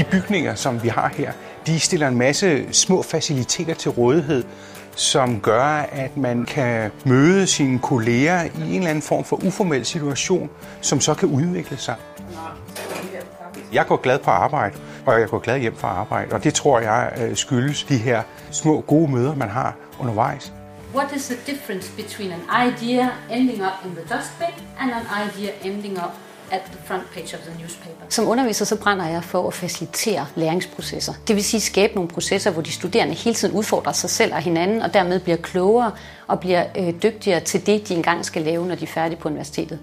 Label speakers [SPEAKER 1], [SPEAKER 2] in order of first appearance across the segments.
[SPEAKER 1] De bygninger, som vi har her, de stiller en masse små faciliteter til rådighed, som gør, at man kan møde sine kolleger i en eller anden form for uformel situation, som så kan udvikle sig. Jeg går glad på arbejde, og jeg går glad hjem fra arbejde, og det tror jeg øh, skyldes de her små gode møder, man har undervejs.
[SPEAKER 2] What is the difference between an idea ending up in the dustbin and an idea ending up at the front page of the newspaper.
[SPEAKER 3] Som underviser så brænder jeg for at facilitere læringsprocesser. Det vil sige skabe nogle processer, hvor de studerende hele tiden udfordrer sig selv og hinanden, og dermed bliver klogere og bliver øh, dygtigere til det, de engang skal lave, når de er færdige på universitetet.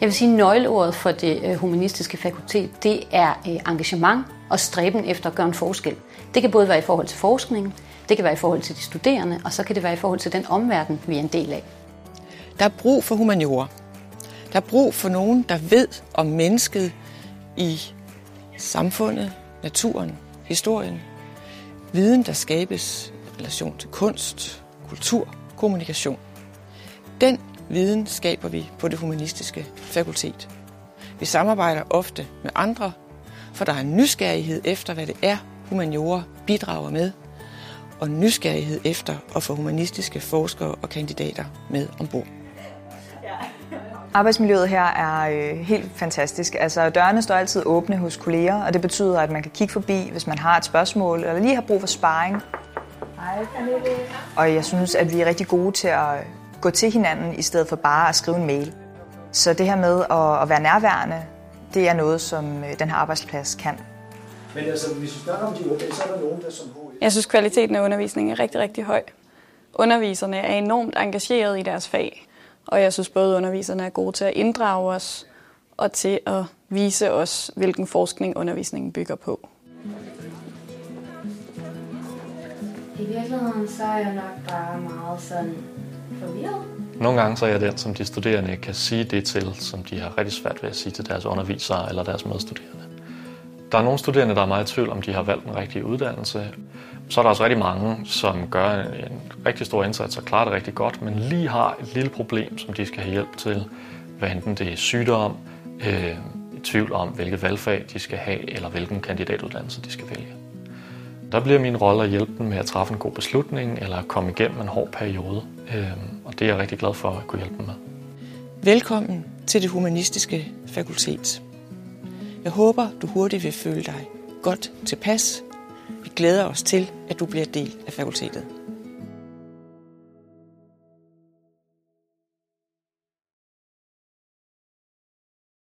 [SPEAKER 3] Jeg vil sige, at nøgleordet for det øh, humanistiske fakultet, det er øh, engagement og stræben efter at gøre en forskel. Det kan både være i forhold til forskning, det kan være i forhold til de studerende, og så kan det være i forhold til den omverden, vi er en del af.
[SPEAKER 4] Der er brug for humaniorer. Der er brug for nogen, der ved om mennesket i samfundet, naturen, historien. Viden, der skabes i relation til kunst, kultur, kommunikation. Den viden skaber vi på det humanistiske fakultet. Vi samarbejder ofte med andre, for der er en nysgerrighed efter, hvad det er, humaniorer bidrager med, og nysgerrighed efter at få humanistiske forskere og kandidater med ombord.
[SPEAKER 5] Arbejdsmiljøet her er øh, helt fantastisk. Altså, dørene står altid åbne hos kolleger, og det betyder, at man kan kigge forbi, hvis man har et spørgsmål, eller lige har brug for sparring. Hej, Og jeg synes, at vi er rigtig gode til at gå til hinanden, i stedet for bare at skrive en mail. Så det her med at, at være nærværende, det er noget, som øh, den her arbejdsplads kan.
[SPEAKER 6] Men altså, hvis vi snakker om de unge, så er der nogen, der som
[SPEAKER 7] Jeg synes, kvaliteten af undervisningen er rigtig, rigtig høj. Underviserne er enormt engageret i deres fag. Og jeg synes både underviserne er gode til at inddrage os og til at vise os, hvilken forskning undervisningen bygger på.
[SPEAKER 2] I virkeligheden så er jeg nok bare meget sådan forvirret.
[SPEAKER 8] Nogle gange så er jeg den, som de studerende kan sige det til, som de har rigtig svært ved at sige til deres undervisere eller deres medstuderende. Der er nogle studerende, der er meget i tvivl, om de har valgt den rigtige uddannelse. Så er der også rigtig mange, som gør en rigtig stor indsats og klarer det rigtig godt, men lige har et lille problem, som de skal have hjælp til. Hvad enten det er sygdom, øh, i tvivl om, hvilket valgfag de skal have, eller hvilken kandidatuddannelse de skal vælge. Der bliver min rolle at hjælpe dem med at træffe en god beslutning, eller at komme igennem en hård periode. Øh, og det er jeg rigtig glad for at kunne hjælpe dem med.
[SPEAKER 4] Velkommen til det humanistiske fakultet. Jeg håber, du hurtigt vil føle dig godt tilpas. Vi glæder os til, at du bliver del af fakultetet.